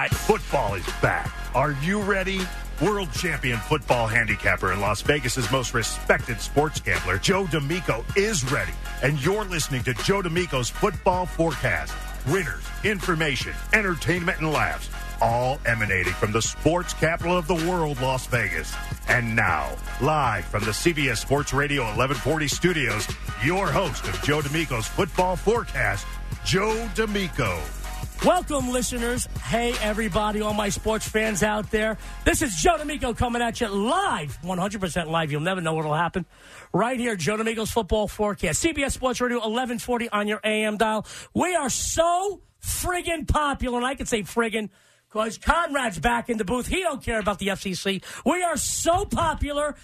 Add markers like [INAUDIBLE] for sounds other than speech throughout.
right, football is back. Are you ready? World champion football handicapper and Las Vegas's most respected sports gambler, Joe D'Amico, is ready. And you're listening to Joe D'Amico's football forecast. Winners, information, entertainment, and laughs, all emanating from the sports capital of the world, Las Vegas. And now, live from the CBS Sports Radio 1140 studios, your host of Joe D'Amico's football forecast, Joe D'Amico. Welcome, listeners. Hey, everybody, all my sports fans out there. This is Joe D'Amico coming at you live, 100% live. You'll never know what'll happen. Right here, Joe D'Amico's football forecast. CBS Sports Radio, 1140 on your AM dial. We are so friggin' popular, and I can say friggin' because Conrad's back in the booth. He don't care about the FCC. We are so popular.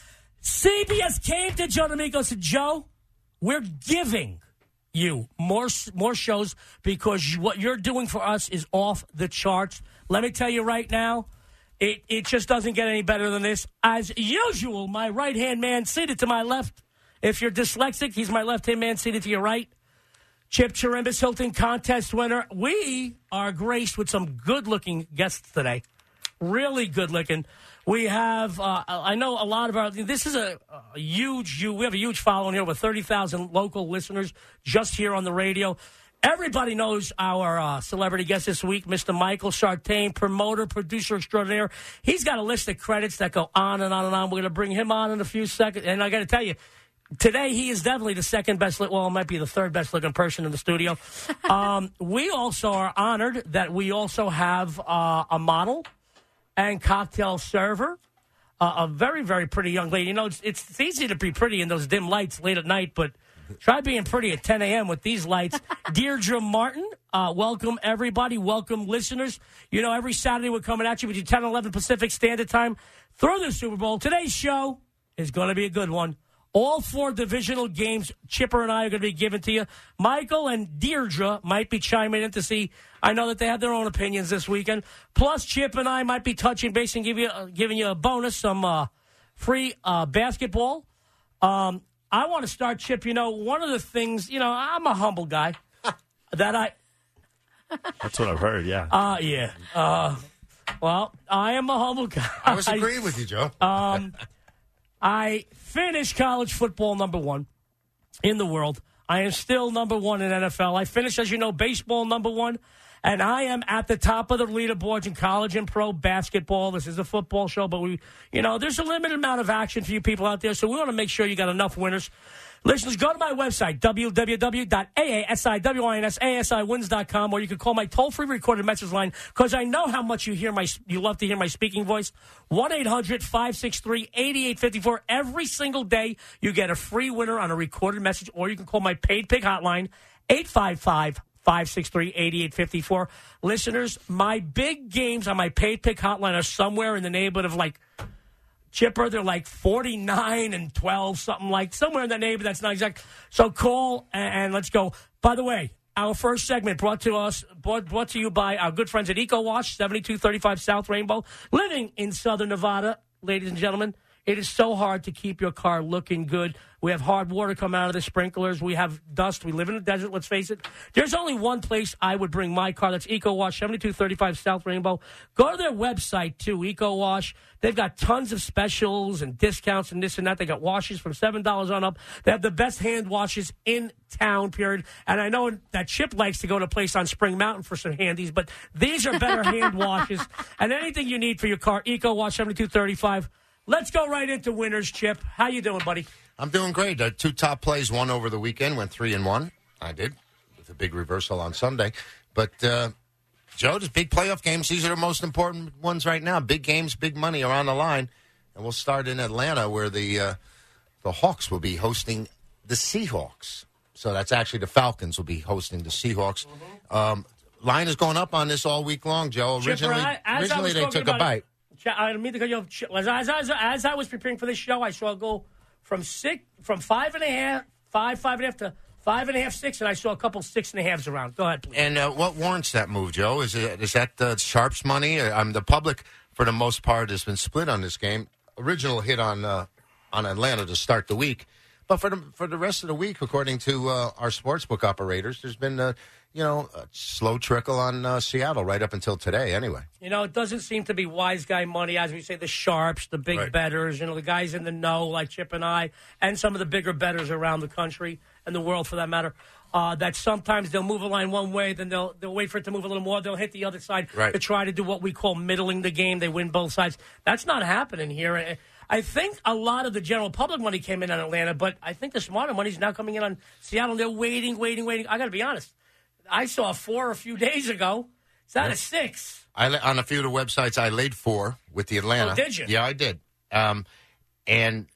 CBS came to Joe D'Amico and said, Joe, we're giving you more more shows because what you're doing for us is off the charts. Let me tell you right now, it it just doesn't get any better than this. As usual, my right hand man seated to my left. If you're dyslexic, he's my left hand man seated to your right. Chip Chirimbus Hilton contest winner. We are graced with some good looking guests today. Really good looking. We have, uh, I know a lot of our, this is a, a huge, we have a huge following here with 30,000 local listeners just here on the radio. Everybody knows our uh, celebrity guest this week, Mr. Michael Sartain, promoter, producer extraordinaire. He's got a list of credits that go on and on and on. We're going to bring him on in a few seconds. And I got to tell you, today he is definitely the second best, well, it might be the third best looking person in the studio. [LAUGHS] um, we also are honored that we also have uh, a model and cocktail server. Uh, a very, very pretty young lady. You know, it's, it's easy to be pretty in those dim lights late at night, but try being pretty at 10 a.m. with these lights. [LAUGHS] Deirdre Martin, uh, welcome everybody. Welcome listeners. You know, every Saturday we're coming at you with between 10 and 11 Pacific Standard Time through the Super Bowl. Today's show is going to be a good one. All four divisional games, Chipper and I are going to be given to you. Michael and Deirdre might be chiming in to see. I know that they have their own opinions this weekend. Plus, Chip and I might be touching base and give you, uh, giving you a bonus, some uh, free uh, basketball. Um, I want to start, Chip. You know, one of the things, you know, I'm a humble guy. [LAUGHS] that I. That's what I've heard. Yeah. Uh, yeah. Uh, well, I am a humble guy. I was [LAUGHS] agreeing with you, Joe. Um, I finished college football number one in the world. I am still number one in NFL. I finished, as you know, baseball number one. And I am at the top of the leaderboards in college and pro basketball. This is a football show, but we, you know, there's a limited amount of action for you people out there. So we want to make sure you got enough winners. Listeners, go to my website, www.aasiwinsaasiwins.com, or you can call my toll-free recorded message line because I know how much you hear my, you love to hear my speaking voice. 1-800-563-8854. Every single day, you get a free winner on a recorded message, or you can call my paid pick hotline, 855 563 8854. Listeners, my big games on my paid pick hotline are somewhere in the neighborhood of like Chipper, they're like 49 and 12, something like somewhere in the neighborhood. That's not exact. So call and, and let's go. By the way, our first segment brought to us, brought, brought to you by our good friends at Eco Wash, 7235 South Rainbow, living in Southern Nevada, ladies and gentlemen. It is so hard to keep your car looking good. We have hard water come out of the sprinklers. We have dust. We live in a desert, let's face it. There's only one place I would bring my car. That's Eco Wash, 7235 South Rainbow. Go to their website, too, Eco Wash. They've got tons of specials and discounts and this and that. They got washes from $7 on up. They have the best hand washes in town, period. And I know that Chip likes to go to a place on Spring Mountain for some handies, but these are better hand [LAUGHS] washes. And anything you need for your car, Eco Wash, 7235 Let's go right into winners, Chip. How you doing, buddy? I'm doing great. Uh, two top plays, one over the weekend, went three and one. I did with a big reversal on Sunday. But uh, Joe, just big playoff games. These are the most important ones right now. Big games, big money are on the line, and we'll start in Atlanta, where the uh, the Hawks will be hosting the Seahawks. So that's actually the Falcons will be hosting the Seahawks. Mm-hmm. Um, line is going up on this all week long, Joe. Originally, Chipper, I, originally they took a bite. It, I mean to cut you off. As, as, as, as I was preparing for this show, I saw it go from six, from five and a half, five, five and a half to five and a half, six, and I saw a couple six and a halves around. Go ahead, please. And uh, what warrants that move, Joe? Is it is that the Sharps money? Um, the public, for the most part, has been split on this game. Original hit on uh, on Atlanta to start the week, But for the for the rest of the week, according to uh, our sportsbook operators, there's been a you know a slow trickle on uh, Seattle right up until today. Anyway, You know, it doesn't seem to be wise guy money, as we say, the sharps, the big Right. betters, you know, the guys in the know, like Chip and I, and some of the bigger betters around the country and the world for that matter. Uh, that sometimes they'll move a line one way, then they'll they'll wait for it to move a little more. They'll hit the other side Right. to try to do what we call middling the game. They win both sides. That's not happening here. I- think a lot of the general public money came in on Atlanta, but I think the smarter money is now coming in on Seattle. They're waiting, waiting, waiting. I got to be honest. I saw four a few days ago. It's not a six. I on a few of the websites I laid four with the Atlanta. Oh, did you? Yeah, I did. Um, and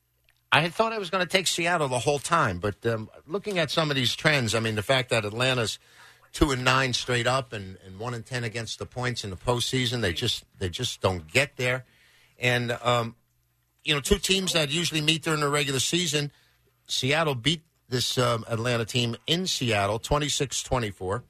I had thought I was going to take Seattle the whole time, but um, looking at some of these trends, I mean, the fact that Atlanta's two and nine straight up and, and one and ten against the points in the postseason, they just they just don't get there. And um, you know, two teams that usually meet during the regular season, Seattle beat this um, Atlanta team in Seattle 26-24.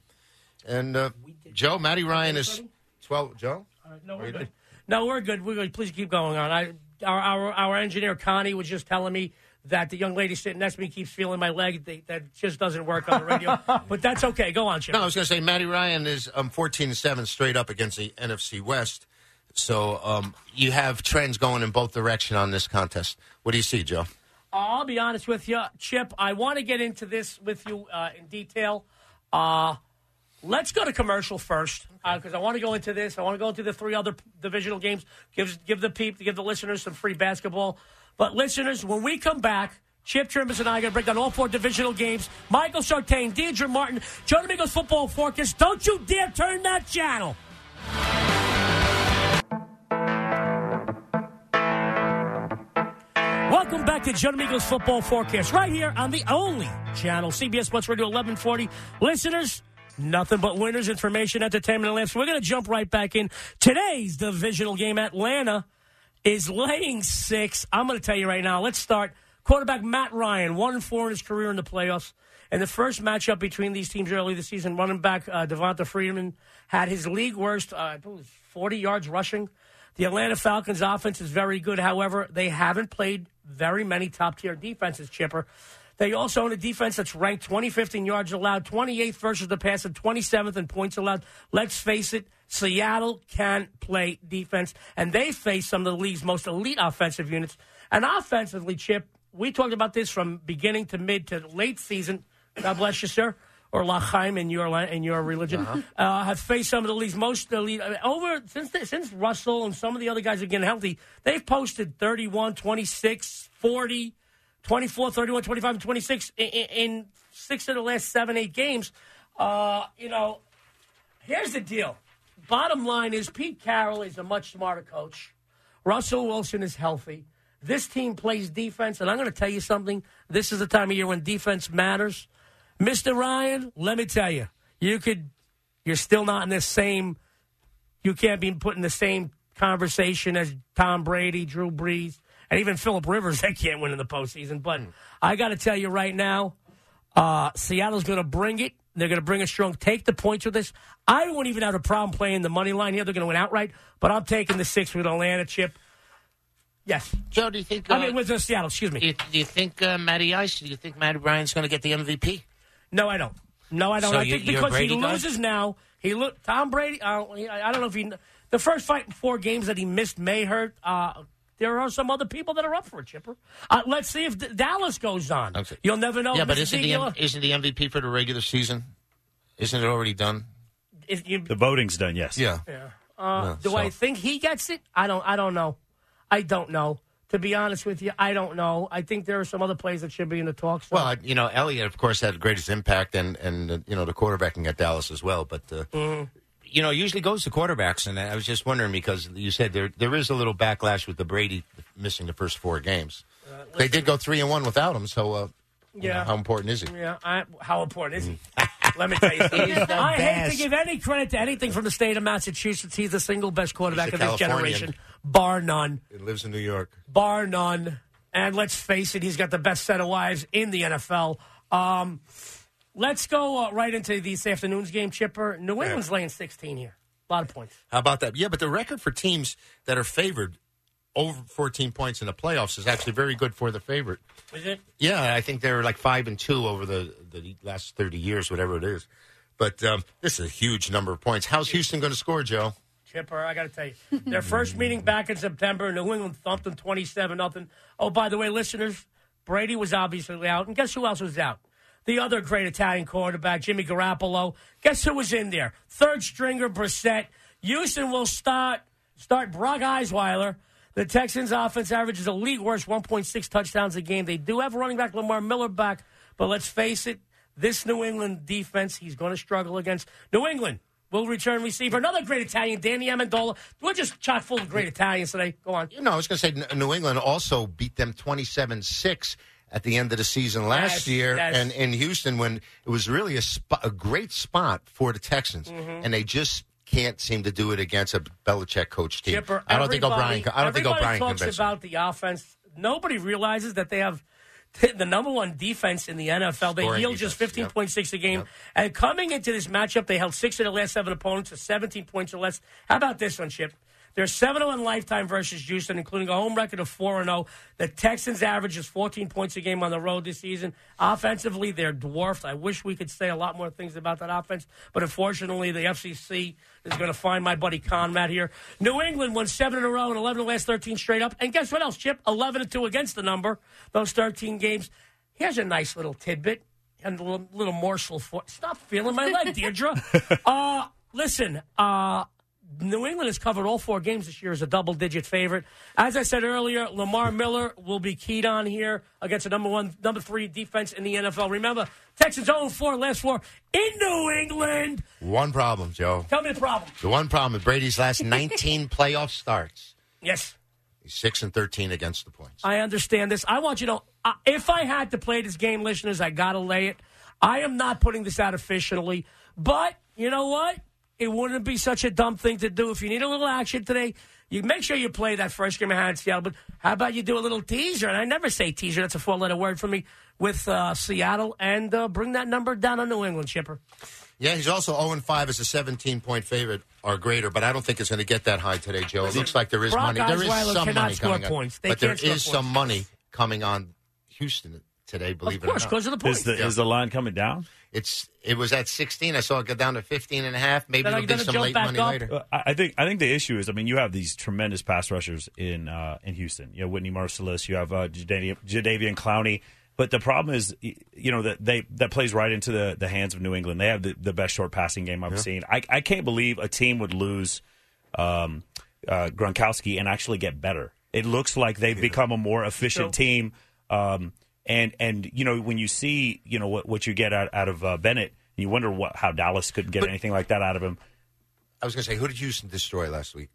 And uh, Joe, Matty Ryan is 12. Joe? No, we're good. No, we're good. We're good. Please keep going on. I, our, our our engineer Connie was just telling me that the young lady sitting next to me keeps feeling my leg. They, that just doesn't work on the radio. [LAUGHS] but that's okay. Go on, Chip. No, I was going to say Matty Ryan is um, 14 and 7 straight up against the NFC West. So um, you have trends going in both direction on this contest. What do you see, Joe? I'll be honest with you, Chip. I want to get into this with you uh, in detail. Uh, let's go to commercial first because I want to go into this. I want to go into the three other divisional games. Give give the peep, give the listeners some free basketball. But listeners, when we come back. Chip Chirimbus and I are going to break down all four divisional games. Michael Sartain, Deidre Martin, Joe D'Amico's Football Forecast. Don't you dare turn that channel. Welcome back to Joe D'Amico's Football Forecast, right here on the only channel, CBS Sports Radio 1140. Listeners, nothing but winners, information, entertainment, and laughs. We're going to jump right back in. Today's divisional game, Atlanta is laying six. I'm going to tell you right now, let's start. Quarterback Matt Ryan, one and four in his career in the playoffs. And the first matchup between these teams early this season, running back uh, Devonta Freeman had his league worst, uh, I believe, 40 yards rushing. The Atlanta Falcons offense is very good. However, they haven't played very many top tier defenses, Chipper. They also own a defense that's ranked 25th in yards allowed, 28th versus the pass, and 27th in points allowed. Let's face it, Seattle can play defense, and they face some of the league's most elite offensive units. And offensively, Chip, we talked about this from beginning to mid to late season. God bless you, sir. Or Lachaim in your in your religion uh have faced some of the league's most elite mean, over since they, since Russell and some of the other guys are getting healthy. They've posted 31, 26, 40, 24, 31, 25, and 26 in, in, in six of the last seven, eight games. Uh, you know, here's the deal. Bottom line is Pete Carroll is a much smarter coach. Russell Wilson is healthy. This team plays defense, and I'm going to tell you something. This is the time of year when defense matters. Mr. Ryan, let me tell you, you could, you're still not in the same, you can't be put in the same conversation as Tom Brady, Drew Brees, and even Philip Rivers. [LAUGHS] They can't win in the postseason. But I got to tell you right now, uh, Seattle's going to bring it. They're going to bring it strong. Take the points with this. I won't even have a problem playing the money line here. They're going to win outright, but I'm taking the six with Atlanta chip. Yes. Joe, do you think? Uh, I mean, with Seattle, excuse do, me. you, do you think uh, Matty Ice? Do you think Matty Ryan's going to get the MVP? No, I don't. No, I don't. So I think you're because he Brady guy? loses now. He look Tom Brady. Uh, he- I don't know if he. The first fight in four games that he missed may hurt. Uh, there are some other people that are up for it, Chipper. Uh, let's see if D- Dallas goes on. Okay. You'll never know. yeah, but isn't the M- isn't the MVP for the regular season? Isn't it already done? if you- The voting's done, yes. Yeah. Uh, do so- I think he gets it? I don't. I don't know. I don't know. To be honest with you, I don't know. I think there are some other players that should be in the talks. So. Well, you know, Elliott, of course, had the greatest impact, and and uh, you know the quarterbacking at Dallas as well. But uh, you know, usually goes to quarterbacks, and I was just wondering because you said there there is a little backlash with the Brady missing the first four games. they did go three and one without him, so uh, you know, Yeah. how important is he? Yeah, I, how important is he? [LAUGHS] Let me tell you something. I hate to give any credit to anything from the state of Massachusetts. He's the single best quarterback of a this generation, bar none. He lives in New York. Bar none. And let's face it, he's got the best set of wives in the NFL. Um, let's go uh, right into this afternoon's game, Chipper. New England's laying 16 here. A lot of points. How about that? Yeah, but the record for teams that are favored over 14 points in the playoffs is actually very good for the favorite. Is it? Yeah, I think they're like five and two over the, the last 30 years, whatever it is. But um, this is a huge number of points. How's Houston going to score, Joe? Chipper, I got to tell you, their first meeting back in September, New England thumped them twenty-seven nothing. Oh, by the way, listeners, Brady was obviously out, and guess who else was out? The other great Italian quarterback, Jimmy Garoppolo. Guess who was in there? Third stringer, Brissett. Houston will start start Brock Osweiler. The Texans' offense averages a league worst 1.6 touchdowns a game. They do have running back Lamar Miller back, but let's face it, this New England defense, he's going to struggle against New England will return receiver. Another great Italian, Danny Amendola. We're just chock full of great Italians today. Go on. You know, I was going to say New England also beat them 27 6 at the end of the season last Yes, year yes. and in Houston when it was really a, spot, a great spot for the Texans. Mm-hmm. And they just can't seem to do it against a Belichick coach team. Chipper, I don't think O'Brien. I don't think O'Brien talks about the offense. Nobody realizes that they have the number one defense in the NFL. They Scoring yield just fifteen yep. point six a game. Yep. And coming into this matchup, they held six of the last seven opponents to seventeen points or less. How about this one, Chip? They're 7 0 in lifetime versus Houston, including a home record of 4 0. The Texans average is 14 points a game on the road this season. Offensively, they're dwarfed. I wish we could say a lot more things about that offense, but unfortunately, the FCC is going to find my buddy Conrad here. New England won 7 in a row and 11 of the last 13 straight up. And guess what else, Chip? 11 2 against the number, those 13 games. Here's a nice little tidbit and a little, little morsel for. Stop feeling my leg, Deirdre. [LAUGHS] uh, listen, uh, New England has covered all four games this year as a double digit favorite. As I said earlier, Lamar Miller will be keyed on here against a number one, number three defense in the NFL. Remember, Texans 0 4 last four in New England. One problem, Joe. Tell me the problem. The one problem is Brady's last 19 [LAUGHS] playoff starts. Yes, He's 6 and 13 against the points. I understand this. I want you to know if I had to play this game, listeners, I got to lay it. I am not putting this out officially, but you know what? It wouldn't be such a dumb thing to do. If you need a little action today, you make sure you play that first game in Seattle. But how about you do a little teaser? And I never say teaser. That's a four-letter word for me with uh, Seattle, and uh, bring that number down on New England, Chipper. Yeah, he's also 0 and 5 as a 17 point favorite or greater, but I don't think it's going to get that high today, Joe. It looks like there is Brock money. There is Osweiler some money coming on. But there is points. some money coming on Houston today, believe Of course, it or because not. of the points. Is the, is the line coming down? It's it was at 16. I saw it go down to 15 and a half. Maybe Then it'll be some late money up. later. I I think I think the issue is, I mean, you have these tremendous pass rushers in uh, in Houston. You know, Whitney Mercilus. You have uh, Jadeveon, Jadeveon Clowney. But the problem is, you know, that they that plays right into the, the hands of New England. They have the, the best short passing game I've seen. I, I can't believe a team would lose um, uh, Gronkowski and actually get better. It looks like they've become a more efficient So- team. Um, and and you know when you see you know what what you get out out of uh, Bennett, you wonder what how Dallas could get But- anything like that out of him. I was going to say, who did Houston destroy last week?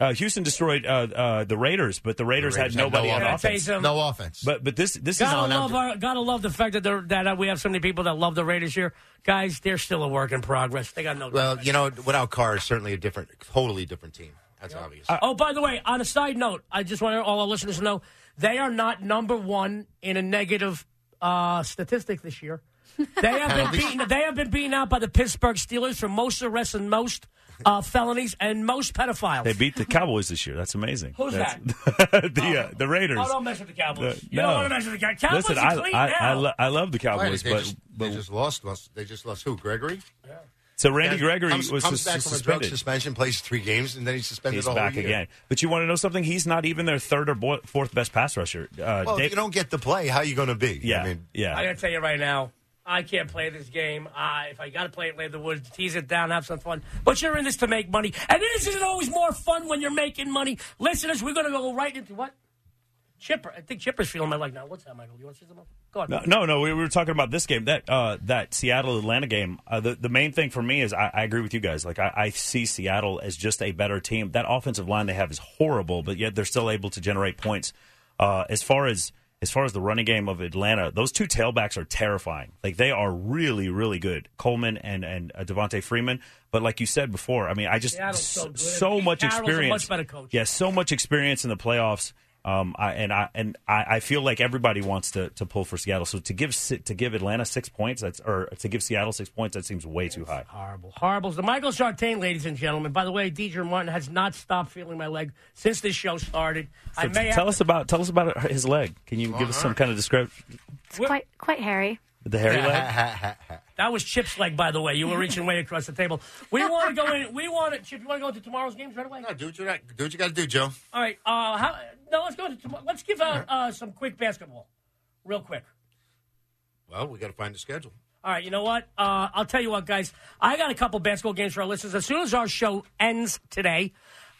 Uh, Houston destroyed uh, uh, the Raiders, but the Raiders, Raiders had had nobody no on offense. offense. Taysom. No offense. But but this this Gotta is now- love our, gotta love the fact that they're, that uh, we have so many people that love the Raiders here, guys. They're still a work in progress. They got no. well, you know, without Carr, is certainly a different, totally different team. That's obvious. Oh, by the way, on a side note, I just want all our listeners to know they are not number one in a negative uh, statistic this year. They have been [LAUGHS] beaten. They have been beaten out by the Pittsburgh Steelers for most arrests and most uh, felonies and most pedophiles. they beat the Cowboys this year. That's amazing. Who's That's- [LAUGHS] the uh, the Raiders. Oh, don't mess with the Cowboys. The- you don't want to mess with the Cowboys. Listen, are I clean I, now. I, lo- I love the Why, Cowboys, they, but, just, but they just lost. lost- They just lost who? Gregory. So Randy Gregory comes, was comes sus- back from a drug suspended. suspension, plays three games, and then he's suspended He's the whole back year. again. But you want to know something? He's not even their third or bo- fourth best pass rusher. Uh, Well, Dave- if you don't get to play, how are you going to be? yeah, I mean, yeah. I got to tell you right now, I can't play this game. Uh, if I got to play it, lay the woods, tease it down, have some fun. But you're in this to make money, and this isn't always more fun when you're making money. Listeners, we're going to go right into what? Chipper. I think Chipper's feeling my leg now. What's that, Michael? You want to say something? Go on. No, no, no. We were talking about this game, that uh, that Seattle Atlanta game. Uh, the the main thing for me is I, I agree with you guys. Like I, I see Seattle as just a better team. That offensive line they have is horrible, but yet they're still able to generate points. Uh, as far as as far as the running game of Atlanta, those two tailbacks are terrifying. Like they are really, really good, Coleman and and uh, Devonta Freeman. But like you said before, I mean, I just Seattle's so so much Carroll's experience. much better coach. Yeah, so much experience in the playoffs. Um, I, and I and I, I feel like everybody wants to, to pull for Seattle. So to give to give Atlanta six points, that's or to give Seattle six points, that seems way too high. Horrible. Horrible. The Michael Sartain, ladies and gentlemen. By the way, DJ Martin has not stopped feeling my leg since this show started. I So may tell have us about tell us about his leg. Can you give us some kind of description? It's quite quite hairy. The hairy [LAUGHS] leg. That was Chip's leg, by the way. You were reaching way across the table. We [LAUGHS] want to go in. We want to. Chip, you want to go into tomorrow's games right away? No, do what you got. Do what you got to do, Joe. All right. Uh, how, no, let's go to tomorrow. Let's give out uh, some quick basketball, real quick. Well, we got to find the schedule. All right, you know what? Uh, I'll tell you what, guys. I got a couple basketball games for our listeners. As soon as our show ends today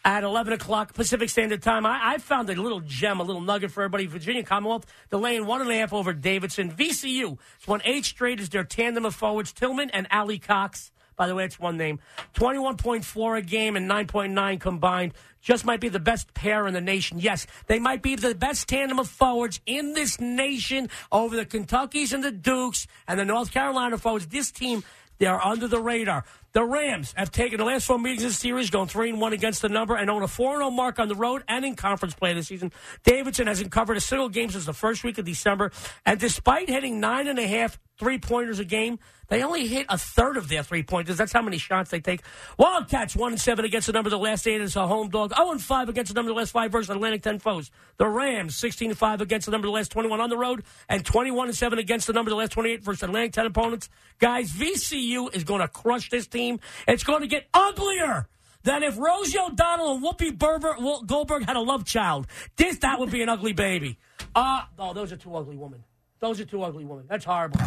at 11 o'clock Pacific Standard Time, I, I found a little gem, a little nugget for everybody. Virginia Commonwealth, they're laying one and a half over Davidson. VCU, it's won eight straight as their tandem of forwards, Tillman and Alie-Cox. By the way, it's one name. 21.4 a game and 9.9 combined. Just might be the best pair in the nation. Yes, they might be the best tandem of forwards in this nation over the Kentuckys and the Dukes and the North Carolina forwards. This team, they are under the radar. The Rams have taken the last four meetings in the series, going three and one against the number, and own a four and zero mark on the road and in conference play this season. Davidson hasn't covered a single game since the first week of December, and despite hitting nine and a half three pointers a game, they only hit a third of their three pointers. That's how many shots they take. Wildcats one and seven against the number the last eight as a home dog. Zero and five against the number the last five versus Atlantic ten foes. The Rams sixteen and five against the number the last twenty one on the road, and twenty one and seven against the number the last twenty eight versus Atlantic ten opponents. Guys, VCU is going to crush this team. It's going to get uglier than if Rosie O'Donnell and Whoopi Berber, Goldberg had a love child. This that would be an ugly baby. Uh oh, those are two ugly women. Those are two ugly women. That's horrible.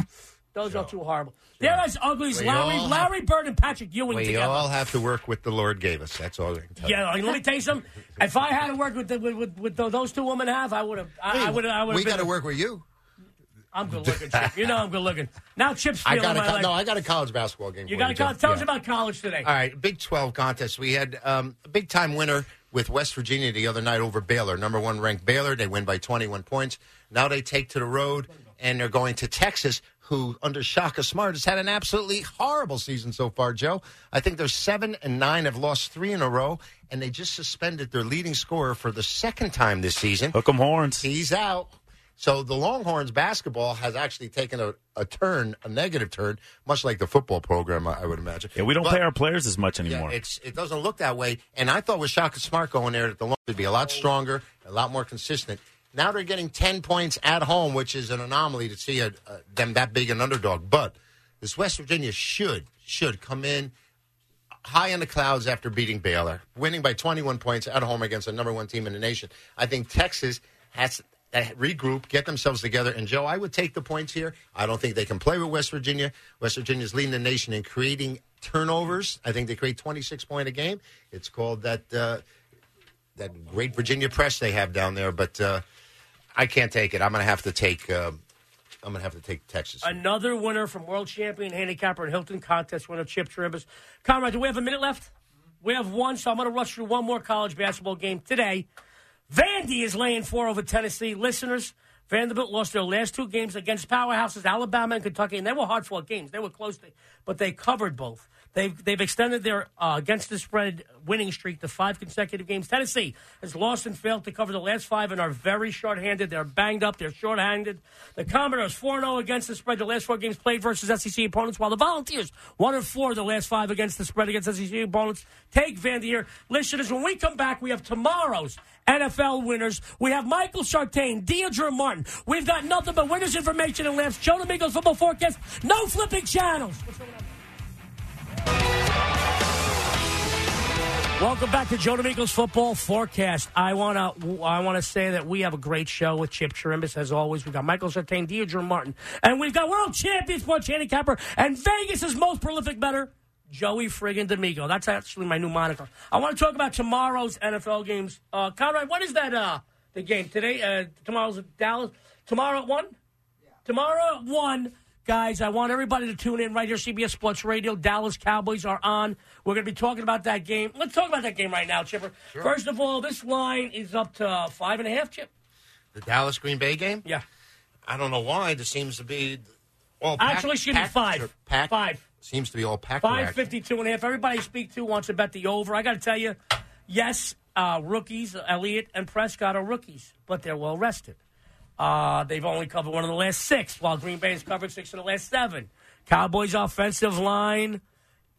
Those are too horrible. They're as ugly as We Larry, Larry Bird and Patrick Ewing We together. all have to work with the Lord gave us. That's all I can tell you. yeah, let me tell you something. If I had to work with the, with, with, with those two women have, I would have. I, I would. I would. we got to work with you. I'm [LAUGHS] good looking, Chip. You know I'm good looking. Now Chip's I got a my co- leg. no. I got a college basketball game. you got to Joe. tell, tell us about college today. All right, Big 12 contest. We had um, a big time winner with West Virginia the other night over Baylor, number one ranked Baylor. They win by 21 points. Now they take to the road and they're going to Texas, who under Shaka Smart has had an absolutely horrible season so far. Joe, I think they're seven and nine, have lost three in a row, and they just suspended their leading scorer for the second time this season. Hook 'em horns. He's out. So the Longhorns basketball has actually taken a, a turn, a negative turn, much like the football program, I, I would imagine. Yeah, we don't But- pay our players as much yeah, anymore. it's it doesn't look that way. And I thought with Shaka Smart going there that the Longhorns would be a lot stronger, a lot more consistent. Now they're getting ten points at home, which is an anomaly to see a, a, them that big an underdog. But this West Virginia should should come in high in the clouds after beating Baylor, winning by 21 points at home against the number one team in the nation. I think Texas has regroup, get themselves together. And Joe, I would take the points here. I don't think they can play with West Virginia. West Virginia is leading the nation in creating turnovers. I think they create 26 point a game. It's called that uh, that great Virginia press they have down there. But uh, I can't take it. I'm going to have to take. Uh, I'm to have to take Texas. Another winner from world champion handicapper and Hilton contest winner Chip Chirimbus. Conrad, do we have a minute left? We have one, so I'm going to rush through one more college basketball game today. Vandy is laying four over Tennessee. Listeners, Vanderbilt lost their last two games against powerhouses Alabama and Kentucky, and they were hard fought games. They were close, to, but they covered both. They've they've extended their uh, against the spread winning streak to five consecutive games. Tennessee has lost and failed to cover the last five and are very short-handed. They're banged up. They're short-handed. The Commodores 4 0 against the spread. The last four games played versus SEC opponents, while the Volunteers one and four the last five against the spread against SEC opponents. Take Vandy here, listeners. When we come back, we have tomorrow's NFL winners. We have Michael Sartain, Deirdre Martin. We've got nothing but winners information and laughs. Joe D'Amico's football forecast. No flipping channels. Welcome back to Joe D'Amico's football forecast. I wanna I wanna say that we have a great show with Chip Chirimbus as always. We've got Michael Sartain, Deidre Martin, and we've got world champion sports handicapper and Vegas' most prolific better, Joey friggin' D'Amico. That's actually my new moniker. I want to talk about tomorrow's NFL games. Uh, Conrad, what is that? Uh, the game today? Uh, tomorrow's at Dallas. Tomorrow at one. Tomorrow at 1, guys, I want everybody to tune in right here, CBS Sports Radio. Dallas Cowboys are on. We're going to be talking about that game. Let's talk about that game right now, Chipper. First of all, this line is up to five and a half, Chip. the Dallas Green Bay game. Yeah. I don't know why. This seems to be well. packed- Actually, me, packed- five. packed- Five. seems to be all packed. Five fifty-two and a half. Everybody I speak to wants to bet the over. I got to tell you, Yes, uh, rookies, Elliott and Prescott are rookies, but they're well rested. Uh, they've only covered one of the last six, while Green Bay has covered six of the last seven. Cowboys' offensive line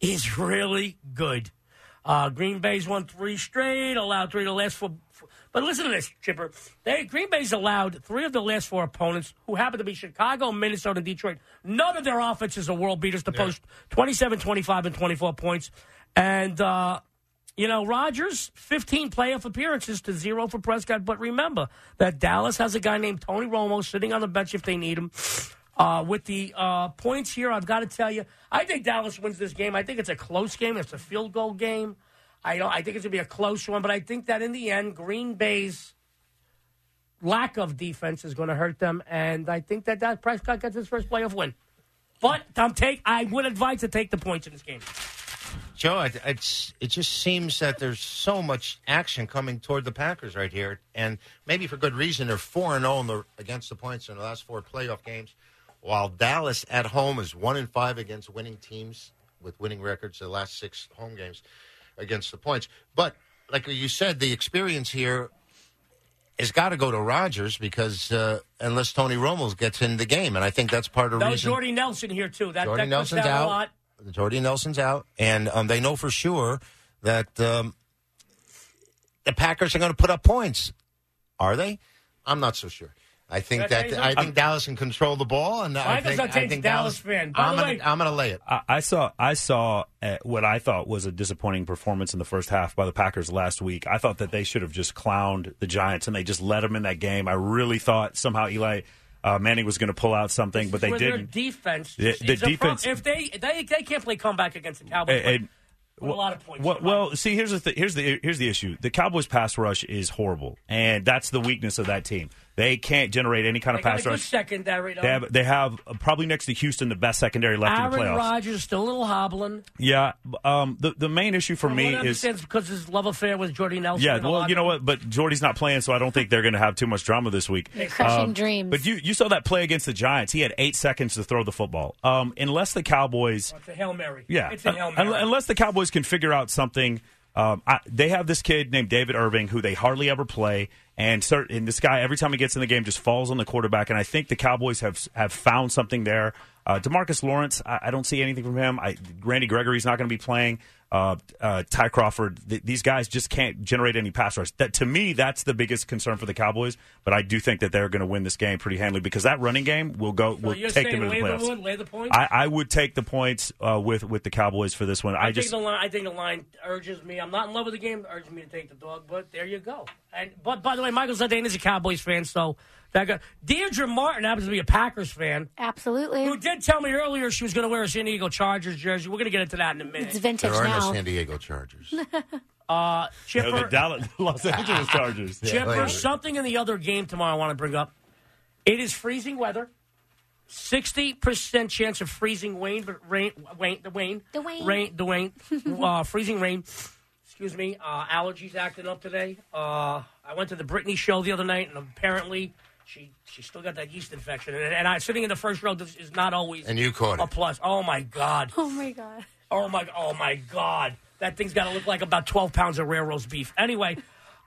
is really good. Uh, Green Bay's won three straight, allowed three of the last four. But listen to this, Chipper. They, Green Bay's allowed three of the last four opponents, who happen to be Chicago, Minnesota, and Detroit. None of their offenses are world beaters to post 27, 25, and 24 points. And, uh, you know, Rodgers, 15 playoff appearances to zero for Prescott. But remember that Dallas has a guy named Tony Romo sitting on the bench if they need him. Uh, with the uh, points here, I've got to tell you, I think Dallas wins this game. I think it's a close game. It's a field goal game. I don't. I think it's going to be a close one, but I think that in the end, Green Bay's lack of defense is going to hurt them, and I think that that Prescott gets his first playoff win. But I'm take. I would advise to take the points in this game. Joe, it, it's it just seems that there's so much action coming toward the Packers right here, and maybe for good reason. They're four and zero against the points in the last four playoff games, while Dallas at home is one and five against winning teams with winning records the last six home games against the points. But like you said, the experience here has got to go to Rodgers because uh, unless Tony Romo gets in the game, and I think that's part of the No, reason. Jordy Nelson here too. That, Jordy that Nelson's out. A. Jordy Nelson's out, and um, they know for sure that um, the Packers are going to put up points. Are they? I'm not so sure. I think Can I tell that I something? think Dallas can control the ball, and I Michael's think, I think Dallas, Dallas fan. By I'm gonna, way- I'm going to lay it. I, I saw I saw uh, what I thought was a disappointing performance in the first half by the Packers last week. I thought that they should have just clowned the Giants and they just let them in that game. I really thought somehow Eli uh, Manning was going to pull out something, but they didn't. Their defense. The- the a pro- defense- if they they they can't play comeback against the Cowboys. And- and- put a lot of points. Well, well, see, here's the th- here's the here's the issue. The Cowboys' pass rush is horrible, and that's the weakness of that team. They can't generate any kind they of got a pass good rush. secondary. though. They have they have uh, probably next to Houston the best secondary left in the Aaron playoffs. Rodgers still a little hobbling. Yeah, um, the the main issue for From me what I is it's because his love affair with Jordy Nelson. Yeah, well, you know what? But Jordy's not playing, so I don't think they're going to have too much drama this week. Um, Crushing dreams. But you, you saw that play against the Giants. He had eight seconds to throw the football. Um, unless the Cowboys, room. It's a hail mary. yeah, it's a hail un- mary. unless the Cowboys can figure out something. Um, I, they have this kid named David Irving who they hardly ever play, and, and this guy every time he gets in the game just falls on the quarterback. And I think the Cowboys have have found something there. Uh, Demarcus Lawrence, I, I don't see anything from him. I, Randy Gregory's not going to be playing. Uh, uh, Ty Crawford, th- these guys just can't generate any pass rush. That to me, that's the biggest concern for the Cowboys. But I do think that they're going to win this game pretty handily because that running game will go will you're take them to the lay playoffs. the, wood, lay the points. I, I would take the points uh, with with the Cowboys for this one. I, I, just think the line. I think the line urges me. I'm not in love with the game. Urges me to take the dog, but there you go. And but by the way, Michael Sartain is a Cowboys fan, so that guy, Deirdre Martin happens to be a Packers fan. Absolutely. Who did tell me earlier she was going to wear a San Diego Chargers jersey. We're going to get into that in a minute. It's minute. vintage There are now. no San Diego Chargers. [LAUGHS] Uh, you know, Chipper, the Dallas, Los Angeles Chargers. [LAUGHS] Chipper, later. something in the other game tomorrow I want to bring up. It is freezing weather. Sixty percent chance of freezing rain, but rain, rain, the rain, The rain. rain, the rain, uh, freezing rain. Excuse me. Uh, allergies acting up today. Uh, I went to the Britney show the other night, and apparently she she still got that yeast infection. And, and I sitting in the first row this is not always And you caught a it. plus. Oh my god. Oh my god. Oh my! Oh my God! That thing's got to look like about twelve pounds of rare roast beef. Anyway,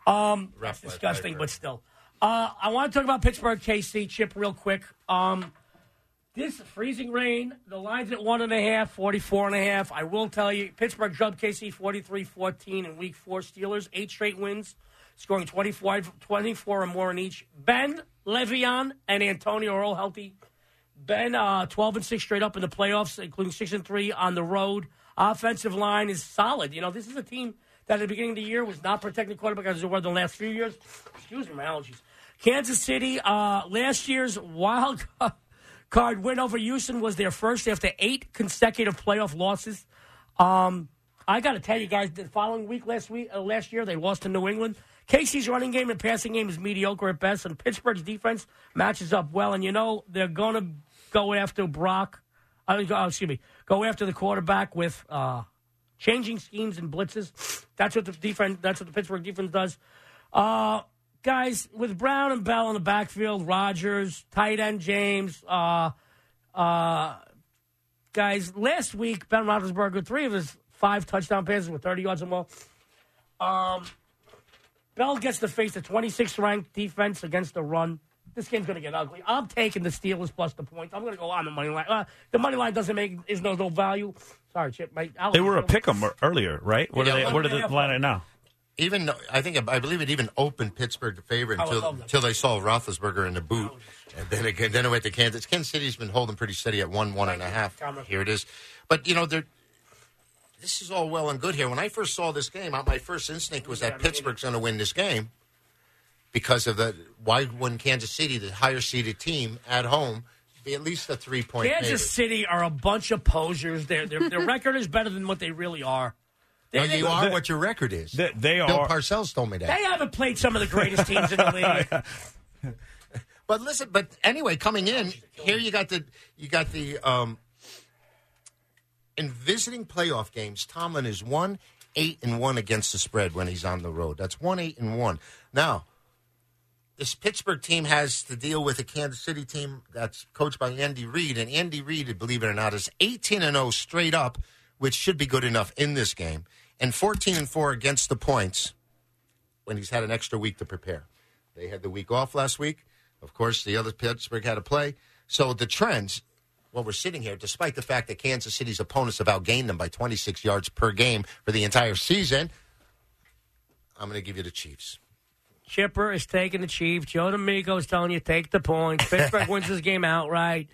um, that's disgusting, but still. Uh, I want to talk about Pittsburgh KC Chip real quick. Um, this freezing rain, the line's at one and a half, 44 and a half. I will tell you, Pittsburgh jumped KC 43-14 in week four. Steelers, eight straight wins, scoring 24, 24 or more in each. Ben, Le'Veon, and Antonio are all healthy. Ben, uh, 12 and 6 straight up in the playoffs, including 6 and 3 on the road. Offensive line is solid. You know, this is a team that at the beginning of the year was not protecting quarterback as it were the last few years. Excuse me, my allergies. Kansas City, uh, last year's wild [LAUGHS] card win over Houston was their first after eight consecutive playoff losses. Um, I got to tell you guys, the following week, last week, uh, last year, they lost to New England. Casey's running game and passing game is mediocre at best, and Pittsburgh's defense matches up well. And you know they're going to go after Brock. Uh, oh, excuse me, go after the quarterback with uh, changing schemes and blitzes. That's what the defense. That's what the Pittsburgh defense does. Uh, guys, with Brown and Bell in the backfield, Rogers, tight end James. Uh, uh, guys, last week Ben Roethlisberger, three of his five touchdown passes with 30 yards or more. Um, Bell gets to face the 26th ranked defense against the run. This game's going to get ugly. I'm taking the Steelers plus the points. I'm going to go on the money line. Uh, the money line doesn't make is no no value. Sorry, Chip. My, They were a pick 'em earlier, right? What are Yeah, they? What are yeah, the line at now? Even I think I believe it even opened Pittsburgh the favorite until until they saw Roethlisberger in the boot, and then again then it went to Kansas. Kansas City's been holding pretty steady at one one and a half. Here it is, but you know they're. This is all well and good here. When I first saw this game, my first instinct was that Pittsburgh's going to win this game because of the why wouldn't Kansas City, the higher seeded team at home, be at least a three point Kansas City are a bunch of posers. Their their, their [LAUGHS] record is better than what they really are. They, No, they- you are what your record is. They, they Bill are. Parcells told me that. they haven't played some of the greatest teams in the league. [LAUGHS] But listen, but anyway, coming in here, you got the you got the um, in visiting playoff games. Tomlin is one eight and one against the spread when he's on the road. That's one eight and one. Now, this Pittsburgh team has to deal with a Kansas City team that's coached by Andy Reid, and Andy Reid, believe it or not, is eighteen and zero straight up, which should be good enough in this game, and fourteen and four against the points when he's had an extra week to prepare. They had the week off last week. Of course, the other Pittsburgh had to play. So the trends, while we're sitting here, despite the fact that Kansas City's opponents have outgained them by 26 yards per game for the entire season, I'm going to give you the Chiefs. Chipper is taking the Chiefs. Joe D'Amico is telling you take the points. Pittsburgh [LAUGHS] wins this game outright.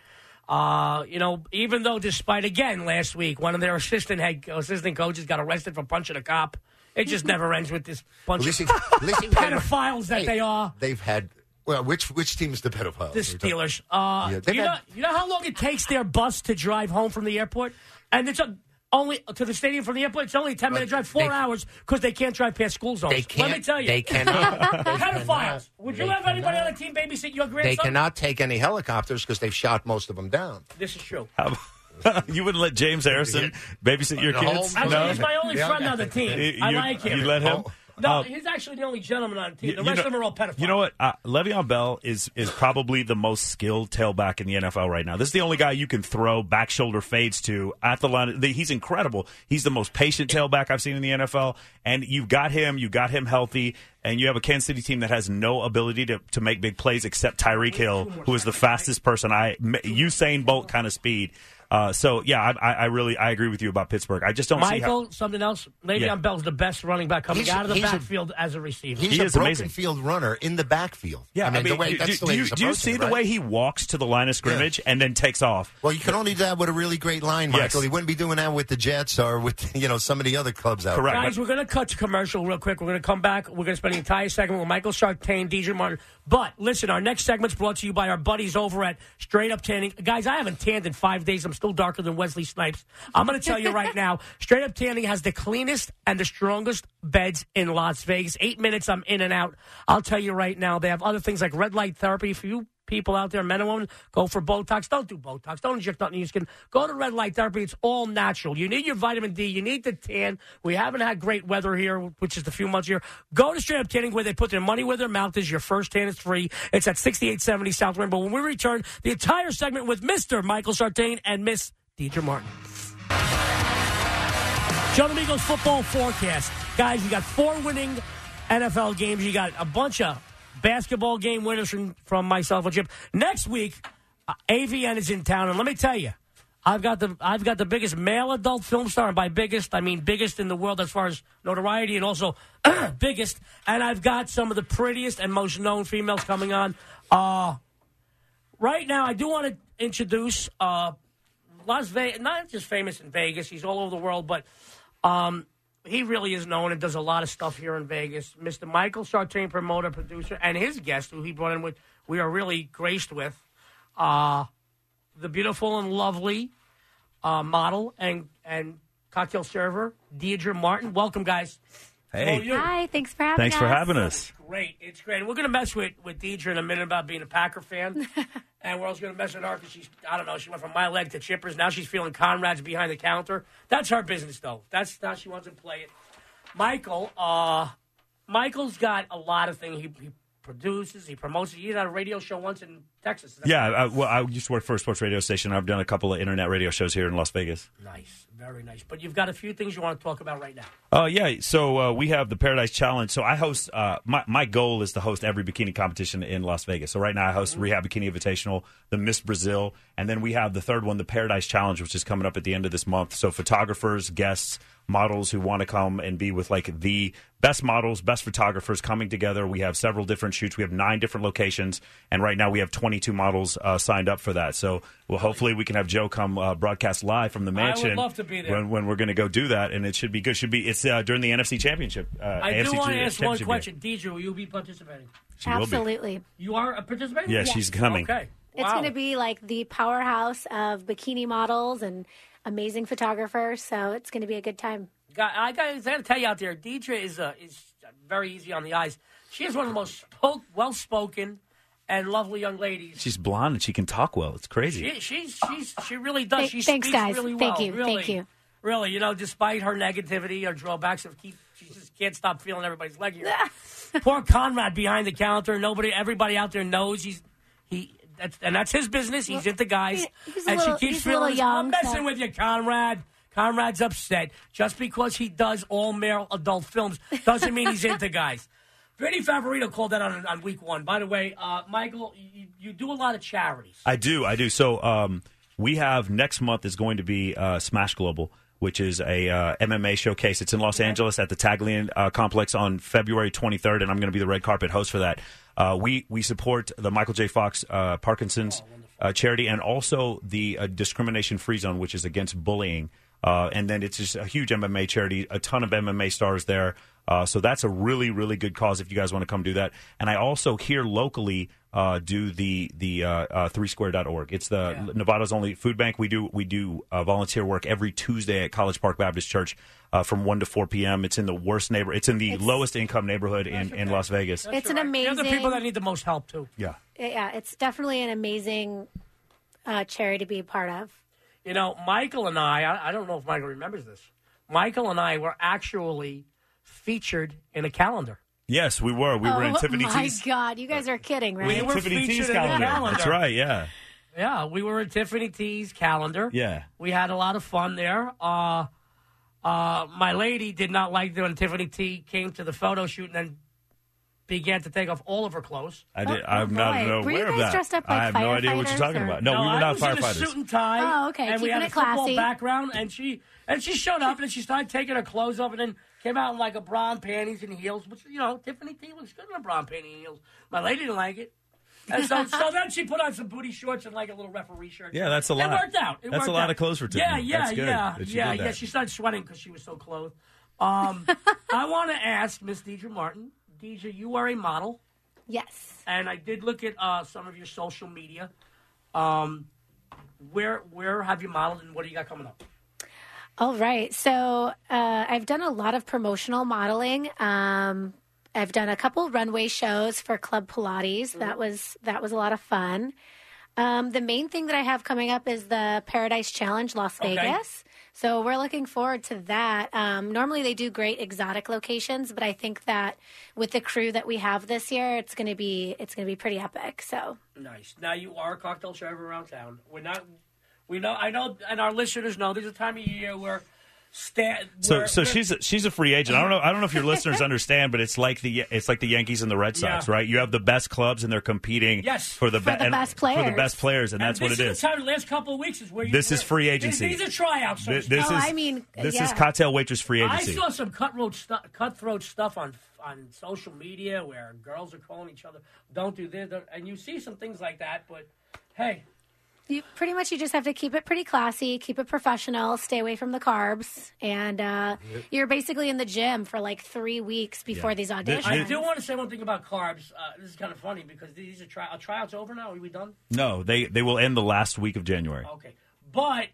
Uh, you know, even though despite again last week, one of their assistant head assistant coaches got arrested for punching a cop. It just never ends with this bunch of [LAUGHS] pedophiles that Hey, they are. They've had well, which which team is the pedophile? The Steelers. Uh, Yeah, they've you, know, you know how long it takes their bus to drive home from the airport, and it's a, only to the stadium from the airport. It's only a ten minute drive, four they- hours because they can't drive past school zones. They can't. Let me tell you, [LAUGHS] They cannot. pedophiles. Would you They have anybody cannot. on the team babysit your grandson? they cannot take any helicopters because they've shot most of them down. This is true. [LAUGHS] you wouldn't let James Harrison babysit your No. kids? Actually, No. he's my only Yeah, friend on the team. You- I you- like him. You let him. No, Uh, he's actually the only gentleman on the team. The rest know- of them are all pedophiles. You know what? Uh, Le'Veon Bell is is probably the most skilled tailback in the NFL right now. This is the only guy you can throw back shoulder fades to at the line. the- He's incredible. He's the most patient tailback I've seen in the NFL. And you've got him. You got him healthy. And you have a Kansas City team that has no ability to, to make big plays except Tyreek Hill, who is the fastest person. I Usain Bolt kind of speed. Uh, so yeah, I, I I really I agree with you about Pittsburgh. I just don't see how, Michael, something else. Le'Veon Yeah. Bell's the best running back coming He's- out of the he's a- backfield as a receiver. He's He a is broken amazing. field runner in the backfield. Yeah, I mean, the way do, that's do, the way do you, he's do you see it, the way he walks to the line of scrimmage and then takes off? Well, you can only do that with a really great line, Michael. Yes. He wouldn't be doing that with the Jets or with [LAUGHS] you know some of the other clubs out Correct. there. Guys, we're going to cut to commercial real quick. We're going to come back. We're going to spend the entire segment with Michael Sartain, DJ Martin. But listen, our next segment's brought to you by our buddies over at Straight Up Tanning. Guys, I haven't tanned in five days. I'm still darker than Wesley Snipes. I'm going to tell you right [LAUGHS] now, Straight Up Tanning has the cleanest and the strongest beds in Las Vegas. Eight minutes, I'm in and out. I'll tell you right now, they have other things like red light therapy for you people out there, men and women, go for Botox. Don't do Botox. Don't inject nothing in your skin. Go to red light therapy. It's all natural. You need your vitamin D. You need the tan. We haven't had great weather here, which is the few months here. Go to Straight Up Tanning where they put their money where their mouth is. Your first tan is free. It's at 6870 South Rainbow. When we return, the entire segment with Mr. Michael Sartain and Miss Deidre Martin. Joe D'Amico's football forecast. Guys, you got four winning NFL games. You got a bunch of basketball game winners from, from myself and Chip. Next week, uh, AVN is in town, and let me tell you, I've got the I've got the biggest male adult film star, and by biggest I mean biggest in the world as far as notoriety and also [CLEARS THROAT] biggest. And I've got some of the prettiest and most known females coming on. Uh, right now, I do want to introduce uh, Las Vegas, not just famous in Vegas. He's all over the world, but um, he really is known and does a lot of stuff here in Vegas. Mr. Michael Sartain, promoter, producer, and his guest, who he brought in with, we are really graced with, uh, the beautiful and lovely uh, model and and cocktail server, Deidre Martin. Welcome, guys. Hey. Oh, you. Hi, thanks for having Thanks us. for having us. Great, it's great. We're going to mess with with Deidre in a minute about being a Packer fan, [LAUGHS] and we're also going to mess with her because she's I don't know she went from my leg to Chippers. Now she's feeling Conrad's behind the counter. That's her business though. That's how she wants to play it. Michael, uh, Michael's got a lot of things. He, he produces, he promotes. He had a radio show once in Texas. Yeah, I, well, I used to work for a sports radio station. I've done a couple of internet radio shows here in Las Vegas. Nice, very nice. But you've got a few things you want to talk about right now. Uh, yeah, so uh, we have the Paradise Challenge. So I host. Uh, my my goal is to host every bikini competition in Las Vegas. So right now I host Rehab Bikini Invitational, the Miss Brazil, and then we have the third one, the Paradise Challenge, which is coming up at the end of this month. So photographers, guests, models who want to come and be with like the best models, best photographers coming together. We have several different shoots. We have nine different locations, and right now we have 22 models uh, signed up for that. So well, hopefully we can have Joe come uh, broadcast live from the I would mansion. love to be there. when, when we're going to go do that, and it should be good. Should be it's uh, during the NFC Championship. Uh, I AFC do want to ask one question. Deidre, will you be participating? She will be. Absolutely. You are a participating? Yeah, she's coming. Okay. It's Wow. going to be like the powerhouse of bikini models and amazing photographers. So it's going to be a good time. Got- I got to tell you out there, Deidre is uh, is very easy on the eyes. She is one of the most spoke, well spoken and lovely young ladies. She's blonde and she can talk well. It's crazy. She, she's she's she really does. Th- she thanks, speaks guys. really Thank you. Really, Thank you. Really, you know, despite her negativity or drawbacks of keep, she just can't stop feeling everybody's leg here. [LAUGHS] Poor Conrad behind the counter. Nobody, everybody out there knows he's he. That's, and that's his business. He's into guys, he's and little- she keeps he's a little feeling. young, I'm messing so- with you, Conrad. Conrad's upset just because he does all male adult films doesn't mean he's into guys. Vinny Favorito called that on, on week one. By the way, uh, Michael, you, you do a lot of charities. I do, I do. So um, we have next month is going to be uh, Smash Global, which is a uh, MMA showcase. It's in Los Angeles at the Taglyan uh, Complex on February 23rd, and I'm going to be the red carpet host for that. Uh, we we support the Michael J. Fox uh, Parkinson's uh, charity and also the uh, Discrimination Free Zone, which is against bullying. Uh, and then it's just a huge MMA charity, a ton of MMA stars there. Uh, so that's a really, really good cause if you guys want to come do that. And I also here locally uh, do the the uh, uh, threesquare.org. It's the Nevada's only food bank. We do we do uh, volunteer work every Tuesday at College Park Baptist Church uh, from one to four p.m. It's in the worst neighbor. It's in the lowest income neighborhood in, in Las Vegas. It's an Right. They're the people that need the most help too. Yeah. yeah, it's definitely an amazing uh, charity to be a part of. You know, Michael and I, I, I don't know if Michael remembers this. Michael and I were actually featured in a calendar. Yes, we were. We were in oh Tiffany my T's. God, you guys are kidding, right? We right? were Tiffany featured T's in the calendar. calendar. That's right. Yeah. Yeah, we were in Tiffany T's calendar. Yeah. We had a lot of fun there. Uh, uh, my lady did not like when Tiffany T came to the photo shoot and then began to take off all of her clothes. I did. Oh, I'm not boy. aware Were you of guys that. dressed up like I have no idea what you're talking or- about. No, we were not I not was in a firefighters. suit and tie. Oh, okay, And we had a it football classy. background, and she and she showed up and she started taking her clothes off, and then came out in like a bra and panties and heels, which you know Tiffany T looks good in a bra and panty and heels. My lady didn't like it. And so, so then she put on some booty shorts and like a little referee shirt. Yeah, that's a lot. It worked out. It That's worked a lot out. of clothes for Yeah, Tiffany. yeah, That's good yeah, that she yeah, did yeah. that. She started sweating because she was so clothed. Um, [LAUGHS] I want to ask Miss Deidre Martin. Deidre, you are a model, yes. and I did look at uh, some of your social media. Um, where where have you modeled, and what do you got coming up? All right. So uh, I've done a lot of promotional modeling. Um, I've done a couple runway shows for Club Pilates. That was that was a lot of fun. Um, the main thing that I have coming up is the Paradise Challenge Las Okay. Vegas. So we're looking forward to that. Um, normally they do great exotic locations, but I think that with the crew that we have this year, it's gonna be it's gonna be pretty epic. So Nice. Now you are a cocktail server around town. We're not. We know. I know, and our listeners know. There's a time of year where. Sta- So, where- so where- she's a, she's a free agent. I don't know. I don't know if your listeners [LAUGHS] understand, but it's like the it's like the Yankees and the Red Sox, Yeah. right? You have the best clubs, and they're competing Yes. for the, For be- the and- best for the best players, and that's what it is. is. The time, the last couple of weeks is where you, This is free agency. These, are tryouts. So This, this Oh, is I mean, this yeah. is cocktail waitress free agency. I agency. saw some cutthroat stu- cutthroat stuff on on social media where girls are calling each other, "Don't do this," and you see some things like that. But hey, You pretty much you just have to keep it pretty classy, keep it professional, stay away from the carbs, and uh, you're basically in the gym for like three weeks before Yeah. these auditions. I do want to say one thing about carbs. Uh, this is kind of funny because these are tri- are tryouts over now. Are we done? no, they they will end the last week of January. Okay, but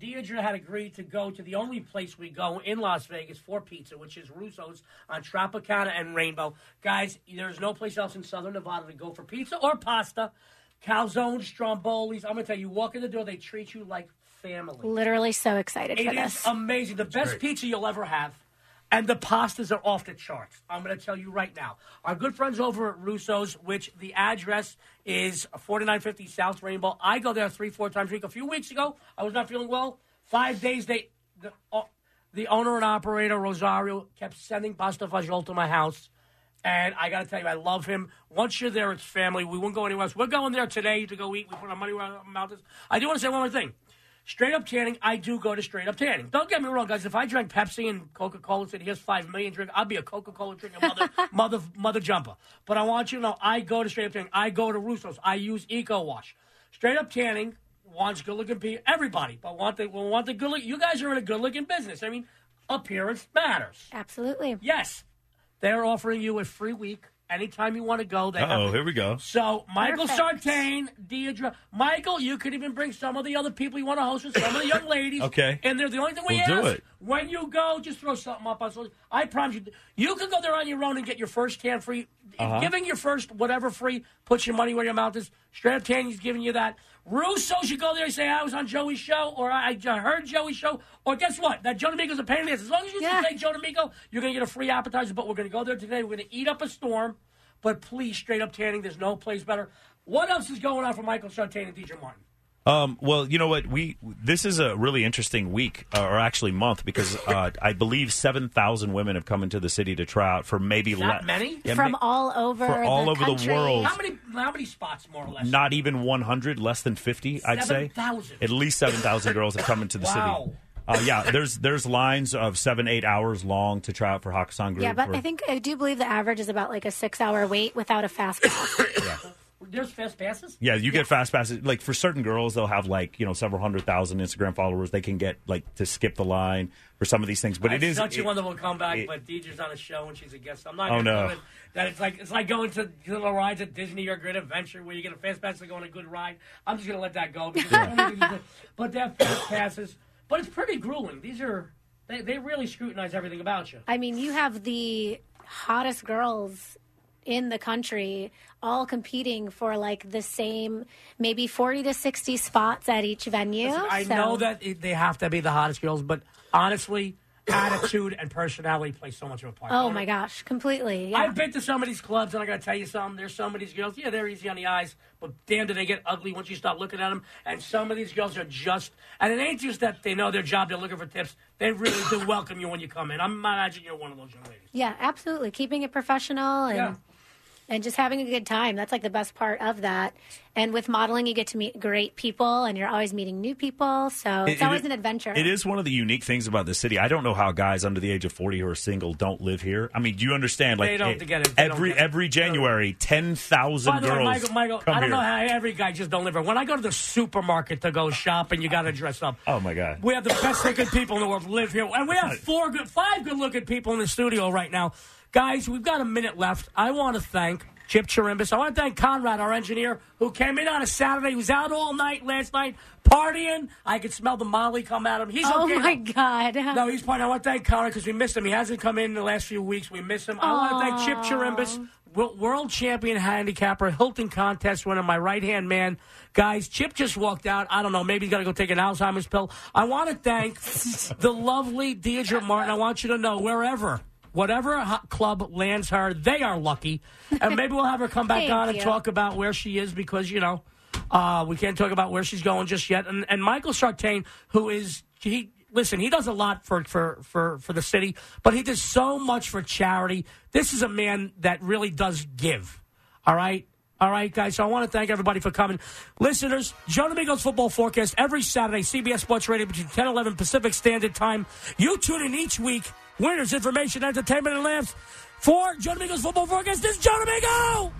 Deidre had agreed to go to the only place we go in Las Vegas for pizza, which is Russo's on Tropicana and Rainbow. Guys, there's no place else in Southern Nevada to go for pizza or pasta. Calzones, strombolis. I'm gonna tell you, you walk in the door, they treat you like family. Literally so excited It for is this. amazing. The best pizza you'll ever have. and the pastas are off the charts. I'm going to tell you right now. Our good friends over at Russo's, which the address is 4950 South Rainbow. I go there three, four times a week. A few weeks ago, I was not feeling well. Five days, they the, uh, the owner and operator Rosario kept sending pasta fagioli to my house. And I got to tell you, I love him. Once you're there, it's family. We won't go anywhere else. We're going there today to go eat. We put our money where our mouth is. I do want to say one more thing. Straight up tanning, I do go to straight up tanning. Don't get me wrong, guys. If I drank Pepsi and Coca Cola said here's five million drink, I'd be a Coca Cola drinking [LAUGHS] mother, mother, mother jumper. But I want you to know, I go to straight up tanning. I go to Russo's. I use Eco Wash. Straight up tanning wants good looking people. Everybody, but want the want the good look. You guys are in a good looking business. I mean, appearance matters. Absolutely. Yes, they're offering you a free week anytime you want to go. They Oh, have- here we go. so Michael Perfect. Sartain, Deidre, Michael, you could even bring some of the other people you want to host with, some of the young [COUGHS] ladies. Okay. And they're the only thing we We'll ask. do it. When you go, just throw something up on social. I promise you, you can go there on your own and get your first tan free. Uh-huh. Giving your first whatever free puts your money where your mouth is. Straight up Tanny's giving you that. Russo's, should go there and say, I was on Joey's show, or I I heard Joey's show, or guess what? That Joe D'Amico's a pain in the ass. As long as you Yeah. say Joe D'Amico, you're going to get a free appetizer, but we're going to go there today. We're going to eat up a storm. But please, straight up tanning, there's no place better. What else is going on for Michael Sartain and DJ Martin? Um, well, you know what? We this is a really interesting week, uh, or actually month, because uh, [LAUGHS] I believe seven thousand women have come into the city to try out for maybe That le- many? Yeah, From ma- all over for all the over the world. How many how many spots more or less? not even one hundred, less than fifty. I'd say 7,000. at least seven thousand girls have come into the Wow. city. Uh, yeah, there's there's lines of seven eight hours long to try out for Hakkasan Group. Yeah, but or- I think I do believe the average is about like a six hour wait without a fast [COUGHS] pass. There's fast passes? Yeah, you get fast passes. Like for certain girls, they'll have like you know several hundred thousand Instagram followers. They can get like to skip the line for some of these things. But it It's is such a wonderful comeback, it- but Deidre's on a show and she's a guest. I'm not Oh, going to no. it that it's like it's like going to little rides at Disney or Great Adventure where you get a fast pass to go on a good ride. I'm just going to let that go. Because it's only because you- but they're fast passes. But it's pretty grueling. These are they, they really scrutinize everything about you. I mean, you have the hottest girls in the country all competing for like the same maybe 40 to 60 spots at each venue. I So- know that it, they have to be the hottest girls, but honestly, attitude and personality play so much of a part. Oh my gosh, completely. Yeah. I've been to some of these clubs, and I got to tell you something. There's some of these girls. Yeah, they're easy on the eyes, but damn, do they get ugly once you start looking at them. And some of these girls are just, and it ain't just that they know their job. They're looking for tips. They really do welcome you when you come in. I'm imagining you're one of those young ladies. yeah, absolutely. Keeping it professional and Yeah. And just having a good time. That's like the best part of that. And with modeling, you get to meet great people, and you're always meeting new people. So it's It- always it- an adventure. It is one of the unique things about the city. I don't know how guys under the age of forty who are single don't live here. I mean, do you understand? Like They don't eh, get it. They don't every get it. every January, ten By way, girls Michael, Michael come I don't here. know how every guy just don't live here. When I go to the supermarket to go shopping, you got to dress up. Oh my god! We have the best looking people in the world live here, and we have four good, five good looking people in the studio right now, guys. We've got a minute left. I want to thank Chip Chirimbus. I want to thank Conrad, our engineer, who came in on a Saturday. He was out all night last night partying. I could smell the Molly come at him. He's oh okay. Oh, my god! [LAUGHS] No, he's partying. I want to thank Conrad because we missed him. He hasn't come in in the last few weeks. We miss him. I want to thank Chip Chirimbus, world champion handicapper, Hilton contest winner, my right hand man. Guys, Chip just walked out. I don't know. Maybe he's got to go take an Alzheimer's pill. I want to thank [LAUGHS] the lovely Deidre Martin. I want you to know wherever. Whatever club lands her, they are lucky. And maybe we'll have her come back [LAUGHS] on and you. talk about where she is because, you know, uh, we can't talk about where she's going just yet. And, and Michael Sartain, who is he listen, he does a lot for, for, for, for the city, but he does so much for charity. This is a man that really does give. All right. All right, guys. So I want to thank everybody for coming. Listeners, Joe D'Amico's Football Forecast every Saturday, CBS Sports Radio between 10 and 11 Pacific Standard Time. You tune in each week. Winners, information, entertainment, and laughs. For Joe D'Amico's Football Forecast, this is Joe D'Amico!